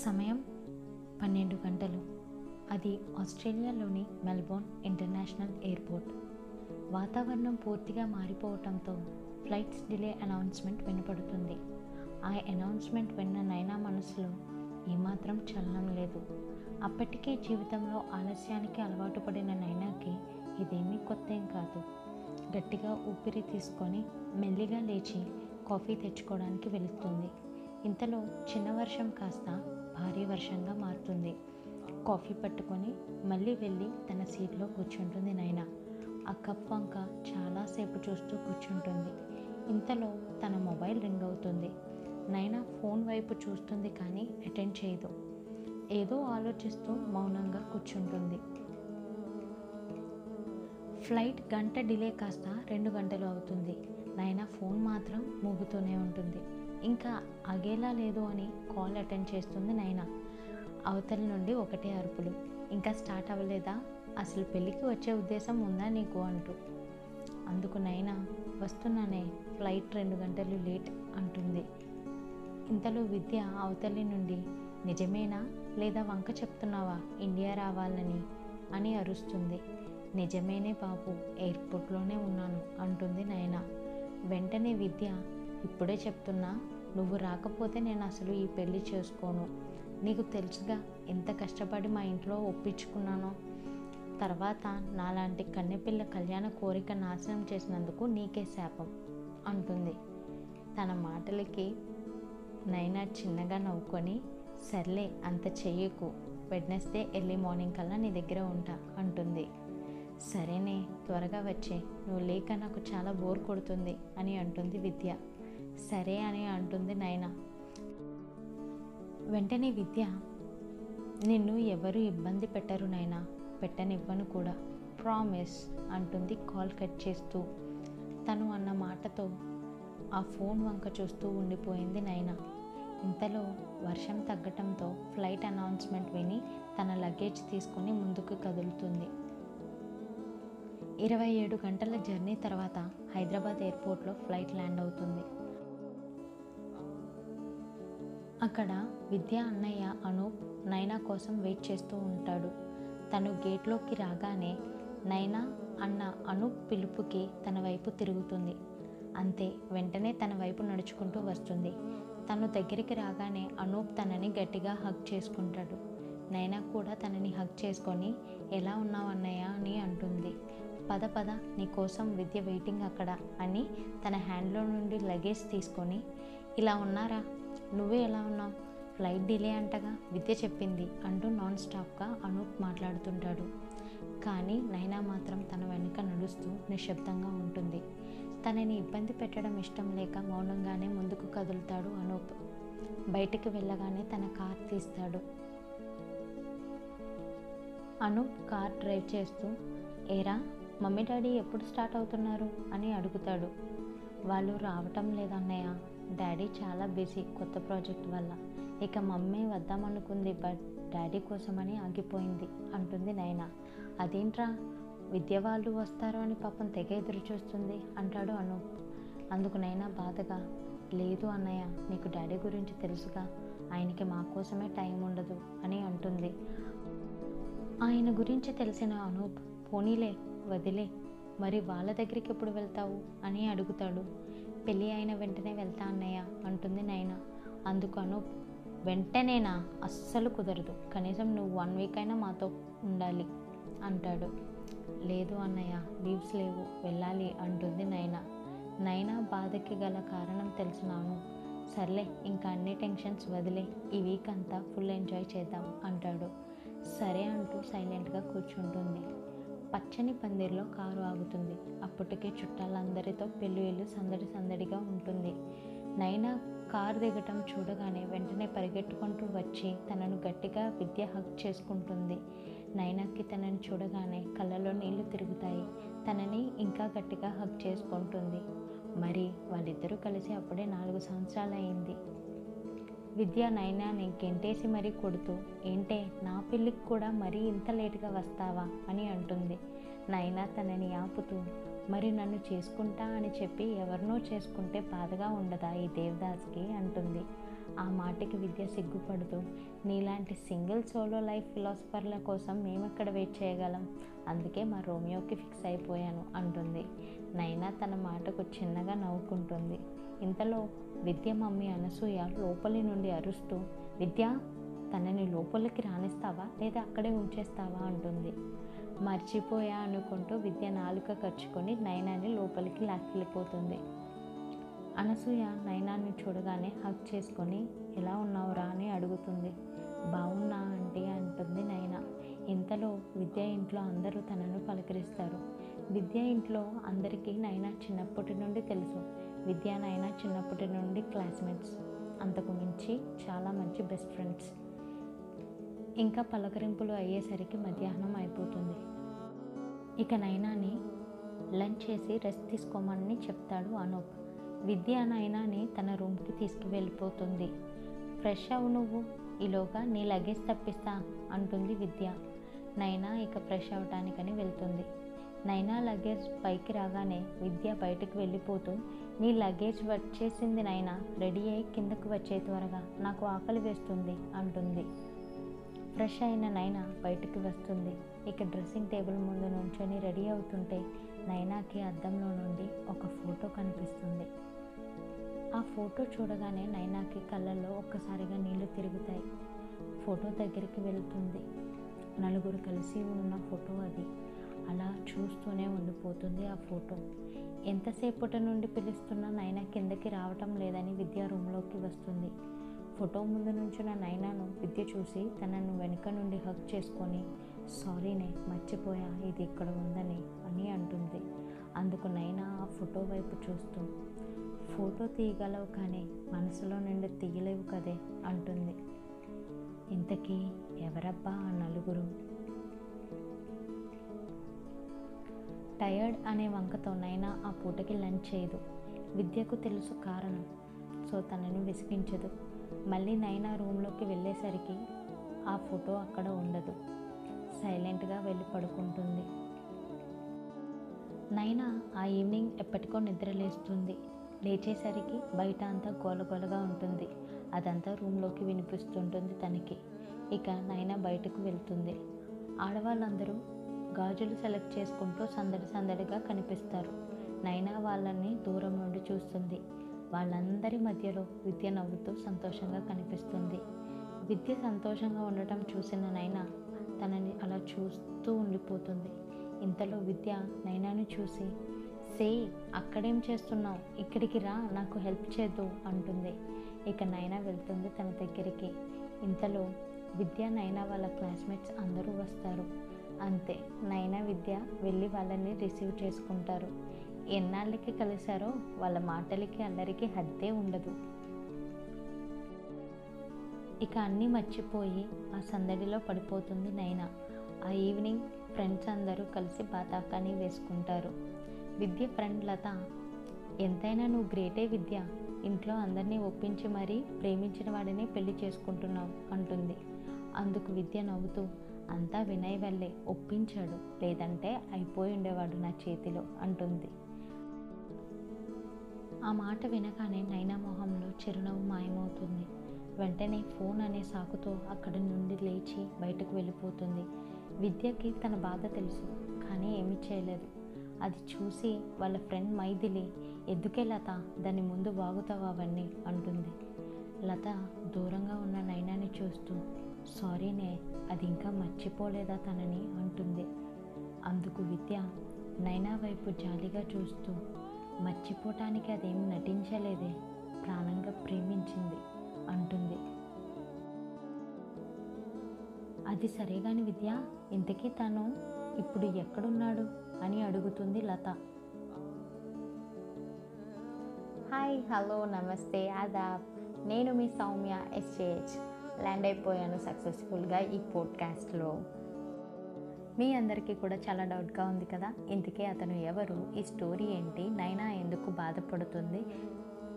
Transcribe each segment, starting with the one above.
సమయం పన్నెండు గంటలు. అది ఆస్ట్రేలియాలోని మెల్బోర్న్ ఇంటర్నేషనల్ ఎయిర్పోర్ట్. వాతావరణం పూర్తిగా మారిపోవటంతో ఫ్లైట్స్ డిలే అనౌన్స్మెంట్ వినపడుతుంది. ఆ అనౌన్స్మెంట్ విన్న నైనా మనసులో ఏమాత్రం చలనం లేదు. అప్పటికే జీవితంలో ఆలస్యానికి అలవాటు పడిన నైనాకి ఇదేమీ కొత్త ఏం కాదు. గట్టిగా ఊపిరి తీసుకొని మెల్లిగా లేచి కాఫీ తెచ్చుకోవడానికి వెళుతుంది. ఇంతలో చిన్న వర్షం కాస్త భారీ వర్షంగా మారుతుంది. కాఫీ పట్టుకొని మళ్ళీ వెళ్ళి తన సీట్లో కూర్చుంటుంది నైనా. ఆ కప్ వంక చాలాసేపు చూస్తూ కూర్చుంటుంది. ఇంతలో తన మొబైల్ రింగ్ అవుతుంది. నైనా ఫోన్ వైపు చూస్తుంది కానీ అటెండ్ చేయదు. ఏదో ఆలోచిస్తూ మౌనంగా కూర్చుంటుంది. ఫ్లైట్ గంట డిలే కాస్త రెండు గంటలు అవుతుంది. నైనా ఫోన్ మాత్రం మోగుతూనే ఉంటుంది. ఇంకా ఆగేలా లేదు అని కాల్ అటెండ్ చేస్తుంది నైనా. అవతల నుండి ఒకటే అరుపులు. ఇంకా స్టార్ట్ అవ్వలేదా? అసలు పెళ్ళికి వచ్చే ఉద్దేశం ఉందా నీకు అంటూ. అందుకు నైనా వస్తున్నానే ఫ్లైట్ రెండు గంటలు లేట్ అంటుంది. ఇంతలో విద్య అవతలి నుండి నిజమేనా? లేదా వంక చెప్తున్నావా? ఇండియా రావాలని? అని అరుస్తుంది. నిజమేనే బాబు ఎయిర్పోర్ట్లోనే ఉన్నాను అంటుంది నయన వెంటనే విద్య ఇప్పుడే చెప్తున్నా నువ్వు రాకపోతే నేను అసలు ఈ పెళ్ళి చేసుకోను. నీకు తెలుసుగా ఎంత కష్టపడి మా ఇంట్లో ఒప్పించుకున్నానో. తర్వాత నాలాంటి కన్నెపిల్ల కళ్యాణ కోరిక నాశనం చేసినందుకు నీకే శాపం అంటుంది. తన మాటలకి నైనా చిన్నగా నవ్వుకొని సర్లే అంత చెయ్యకు. వెడ్నెస్డే ఎర్లీ మార్నింగ్ కల్లా నీ దగ్గర ఉంటా అంటుంది. సరేనే త్వరగా వచ్చే. నువ్వు లేక నాకు చాలా బోర్ కొడుతుంది అని అంటుంది విద్య. సరే అని అంటుంది నైనా వెంటనే విద్య నిన్ను ఎవరు ఇబ్బంది పెట్టరు నైనా పెట్టనివ్వను కూడా. ప్రామిస్ అంటుంది కాల్ కట్ చేస్తూ. తను అన్న మాటతో ఆ ఫోన్ వంక చూస్తూ ఉండిపోయింది నైనా ఇంతలో వర్షం తగ్గటంతో ఫ్లైట్ అనౌన్స్మెంట్ విని తన లగేజ్ తీసుకొని ముందుకు కదులుతుంది. ఇరవై ఏడు గంటల జర్నీ తర్వాత హైదరాబాద్ ఎయిర్పోర్ట్లో ఫ్లైట్ ల్యాండ్ అవుతుంది. అక్కడ విద్య అన్నయ్య అనూప్ నైనా కోసం వెయిట్ చేస్తూ ఉంటాడు. తను గేట్లోకి రాగానే నైనా అన్న అనూప్ పిలుపుకి తన వైపు తిరుగుతుంది. అంతే వెంటనే తన వైపు నడుచుకుంటూ వస్తుంది. తను దగ్గరికి రాగానే అనూప్ తనని గట్టిగా హగ్ చేసుకుంటాడు. నైనా కూడా తనని హగ్ చేసుకొని ఎలా ఉన్నావు అన్నయ్య? అని అంటుంది. పద పద నీ కోసం విద్య వెయిటింగ్ అక్కడ అని తన హ్యాండ్లో నుండి లగేజ్ తీసుకొని ఇలా ఉన్నారా? నువ్వే ఎలా ఉన్నావు? ఫ్లైట్ డిలే అంటగా విద్య చెప్పింది అంటూ నాన్ స్టాప్గా అనూప్ మాట్లాడుతుంటాడు. కానీ నైనా మాత్రం తన వెనుక నడుస్తూ నిశ్శబ్దంగా ఉంటుంది. తనని ఇబ్బంది పెట్టడం ఇష్టం లేక మౌనంగానే ముందుకు కదులుతాడు అనూప్. బయటికి వెళ్ళగానే తన కార్ తీస్తాడు. అనూప్ కార్ డ్రైవ్ చేస్తూ ఏరా మమ్మీ డాడీ ఎప్పుడు స్టార్ట్ అవుతున్నారు? అని అడుగుతాడు. వాళ్ళు రావటం లేదన్నయ్య డాడీ చాలా బిజీ కొత్త ప్రాజెక్ట్ వల్ల. ఇక మమ్మీ వద్దామనుకుంది బట్ డాడీ కోసమని ఆగిపోయింది అంటుంది నైనా. అదేంట్రా? విద్య వాళ్ళు వస్తారు అని పాపం తెగ ఎదురు చూస్తుంది అంటాడు అను. అందుకు నైనా బాధగా లేదు అన్నయ్య నీకు డాడీ గురించి తెలుసుగా. ఆయనకి మా కోసమే టైం ఉండదు అని అంటుంది. ఆయన గురించి తెలిసిన అనూప్ పోనీలే వదిలే. మరి వాళ్ళ దగ్గరికి ఎప్పుడు వెళ్తావు? అని అడుగుతాడు. పెళ్ళి అయిన వెంటనే వెళ్తా అన్నయ్య అంటుంది నైనా అందుకు అనూప్ వెంటనేనా? అస్సలు కుదరదు. కనీసం నువ్వు వన్ వీక్ అయినా మాతో ఉండాలి అంటాడు. లేదు అన్నయ్య లీవ్స్ లేవు. వెళ్ళాలి అంటుంది నైనా నైనా బాధకి గల కారణం తెలిసినాను సర్లే ఇంకా అన్ని టెన్షన్స్ వదిలే. ఈ వీక్ అంతా ఫుల్ ఎంజాయ్ చేద్దాం అంటాడు. సరే అంటూ సైలెంట్గా కూర్చుంటుంది. పచ్చని పందిరిలో కారు ఆగుతుంది. అప్పటికే చుట్టాలందరితో పెళ్ళి ఇల్లు సందడి సందడిగా ఉంటుంది. నైనా కారు దిగటం చూడగానే వెంటనే పరిగెట్టుకుంటూ వచ్చి తనను గట్టిగా విద్య హక్ చేసుకుంటుంది. నైనాకి తనని చూడగానే కళ్ళలో నీళ్ళు తిరుగుతాయి. తనని ఇంకా గట్టిగా హక్ చేసుకుంటుంది. మరి వాళ్ళిద్దరూ కలిసి అప్పుడే నాలుగు సంవత్సరాలు అయింది విద్య నైనాని గెంటేసి మరీ కొడుతూ ఏంటే నా పెళ్ళికి కూడా మరీ ఇంత లేటుగా వస్తావా? అని అంటుంది. నైనా తనని ఆపుతూ మరి నన్ను చేసుకుంటా అని చెప్పి ఎవరినో చేసుకుంటే బాధగా ఉండదా ఈ దేవదాస్కి? అంటుంది. ఆ మాటకి విద్య సిగ్గుపడుతూ నీలాంటి సింగిల్ సోలో లైఫ్ ఫిలాసఫర్ల కోసం మేము ఎక్కడ వెయిట్ చేయగలం? అందుకే మా రోమియోకి ఫిక్స్ అయిపోయాను అంటుంది. నైనా తన మాటకు చిన్నగా నవ్వుకుంటుంది. ఇంతలో విద్య మమ్మీ అనసూయ లోపలి నుండి అరుస్తూ విద్య తనని లోపలికి రాణిస్తావా లేదా అక్కడే ఉంచేస్తావా? అంటుంది. మర్చిపోయా అనుకుంటూ విద్య నాలుక ఖర్చుకొని నయనాన్ని లోపలికి లాక్కెళ్ళిపోతుంది. అనసూయ నయనాన్ని చూడగానే హక్ చేసుకొని ఎలా ఉన్నావురా? అని అడుగుతుంది. బాగున్నా ఆంటీ అంటుంది నైనా ఇంతలో విద్య ఇంట్లో అందరూ తనను పలకరిస్తారు. విద్య ఇంట్లో అందరికీ నైనా చిన్నప్పటి నుండి తెలుసు. విద్య నైనా చిన్నప్పటి నుండి క్లాస్మేట్స్ అంతకు మించి చాలా మంచి బెస్ట్ ఫ్రెండ్స్. ఇంకా పలకరింపులు అయ్యేసరికి మధ్యాహ్నం అయిపోతుంది. ఇక నైనాని లంచ్ చేసి రెస్ట్ తీసుకోమని చెప్తాడు అనూప్. విద్య నైనాని తన రూమ్కి తీసుకువెళ్ళిపోతుంది. ఫ్రెష్ అవు నువ్వు. ఈలోగా నీ లగేజ్ తప్పిస్తా అంటుంది విద్య. నైనా ఇక ఫ్రెష్ అవటానికని వెళ్తుంది. నైనా లగేజ్ పైకి రాగానే విద్య బయటకు వెళ్ళిపోతూ నీ లగేజ్ వచ్చేసింది నైనా రెడీ అయ్యి కిందకు వచ్చే త్వరగా. నాకు ఆకలి వేస్తుంది అంటుంది. ఫ్రెష్ అయిన నైనా బయటికి వస్తుంది. ఇక డ్రెస్సింగ్ టేబుల్ ముందు నుంచొని రెడీ అవుతుంటే నైనాకి అద్దంలో నుండి ఒక ఫోటో కనిపిస్తుంది. ఆ ఫోటో చూడగానే నైనాకి కళ్ళల్లో ఒక్కసారిగా నీళ్ళు తిరుగుతాయి. ఫోటో దగ్గరికి వెళ్తుంది. నలుగురు కలిసి ఉన్న ఫోటో అది. అలా చూస్తూనే ఉండిపోతుంది ఆ ఫోటో. ఎంతసేపటి నుండి పిలుస్తున్న నైనా కిందకి రావటం లేదని విద్య రూమ్లోకి వస్తుంది. ఫోటో ముందు నుంచిన నైనాను విద్య చూసి తనను వెనుక నుండి హక్ చేసుకొని సారీనే మర్చిపోయా ఇది ఇక్కడ ఉందని అని అంటుంది. అందుకు నైనా ఆ ఫోటో వైపు చూస్తూ ఫోటో తీయగలవు కానీ మనసులో నుండి తీయలేవు కదే అంటుంది. ఇంతకీ ఎవరబ్బా ఆ నలుగురు? టయర్డ్ అనే వంకతో నైనా ఆ పూటకి లంచ్ చేయదు. విద్యకు తెలుసు కారణం. సో తనను విసిగించదు. మళ్ళీ నైనా రూమ్లోకి వెళ్ళేసరికి ఆ ఫోటో అక్కడ ఉండదు. సైలెంట్గా వెళ్ళి పడుకుంటుంది. నైనా ఆ ఈవినింగ్ ఎప్పటికో నిద్రలేస్తుంది లేచేసరికి బయట అంతా గోలగోలగా ఉంటుంది. అదంతా రూమ్లోకి వినిపిస్తుంటుంది తనకి. ఇక నైనా బయటకు వెళ్తుంది. ఆడవాళ్ళందరూ గాజులు సెలెక్ట్ చేసుకుంటూ సందడి సందడిగా కనిపిస్తారు. నైనా వాళ్ళని దూరం నుండి చూస్తుంది. వాళ్ళందరి మధ్యలో విద్య నవ్వుతూ సంతోషంగా కనిపిస్తుంది. విద్య సంతోషంగా ఉండటం చూసిన నైనా తనని అలా చూస్తూ ఉండిపోతుంది. ఇంతలో విద్య నైనాని చూసి సే అక్కడేం చేస్తున్నావు? ఇక్కడికి రా నాకు హెల్ప్ చేద్దు అంటుంది. ఇక నైనా వెళ్తుంది తన దగ్గరికి. ఇంతలో విద్య నైనా వాళ్ళ క్లాస్మేట్స్ అందరూ వస్తారు. అంతే. నైనా విద్య వెళ్ళి వాళ్ళని రిసీవ్ చేసుకుంటారు. ఎన్నాళ్ళకి కలిశారో వాళ్ళ మాటలకి అల్లరికి హద్దే ఉండదు. ఇక అన్నీ మర్చిపోయి ఆ సందడిలో పడిపోతుంది నైనా. ఆ ఈవినింగ్ ఫ్రెండ్స్ అందరూ కలిసి బాతాకాని వేసుకుంటారు. విద్య ఫ్రెండ్ లత ఎంతైనా నువ్వు గ్రేటే విద్య. ఇంట్లో అందరినీ ఒప్పించి మరీ ప్రేమించిన వాడిని పెళ్ళి చేసుకుంటున్నావు అంటుంది. అందుకు విద్య నవ్వుతూ అంతా వినయ్ వల్లే ఒప్పించాడు. లేదంటే అయిపోయి ఉండేవాడు నా చేతిలో అంటుంది. ఆ మాట వినగానే నైనా మొహంలో చిరునవ్వు మాయమవుతుంది. వెంటనే ఫోన్ అనే సాకుతో అక్కడి నుండి లేచి బయటకు వెళ్ళిపోతుంది. విద్యకి తన బాధ తెలుసు కానీ ఏమీ చేయలేదు. అది చూసి వాళ్ళ ఫ్రెండ్ మైథిలి ఎందుకే లత దాని ముందు బాగుతావా అవన్నీ? అంటుంది. లత దూరంగా ఉన్న నైనాని చూస్తూ సారీనే అది ఇంకా మర్చిపోలేదా తనని? అంటుంది. అందుకు విద్య నైనా వైపు జాలిగా చూస్తూ మర్చిపోవటానికి అదేం నటించలేదే ప్రాణంగా ప్రేమించింది అంటుంది. అది సరేగాని విద్య ఇంతకీ తను ఇప్పుడు ఎక్కడున్నాడు? అని అడుగుతుంది లత. హాయ్ హలో నమస్తే ఆదాబ్. నేను మీ సౌమ్య ఎస్చేహెచ్ ల్యాండ్ అయిపోయాను సక్సెస్ఫుల్గా ఈ పోడ్కాస్ట్లో. మీ అందరికీ కూడా చాలా డౌట్గా ఉంది కదా? ఇంతకీ అతను ఎవరు? ఈ స్టోరీ ఏంటి? నైనా ఎందుకు బాధపడుతుంది?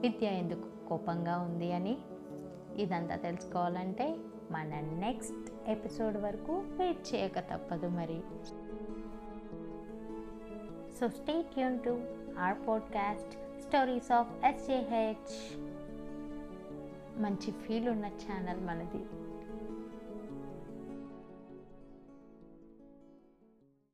విద్య ఎందుకు కోపంగా ఉంది అని ఇదంతా తెలుసుకోవాలంటే మన నెక్స్ట్ ఎపిసోడ్ వరకు వెయిట్ చేయక తప్పదు మరి. So stay tuned to our podcast stories of SJH మంచి ఫీల్ ఉన్న ఛానల్ మనది.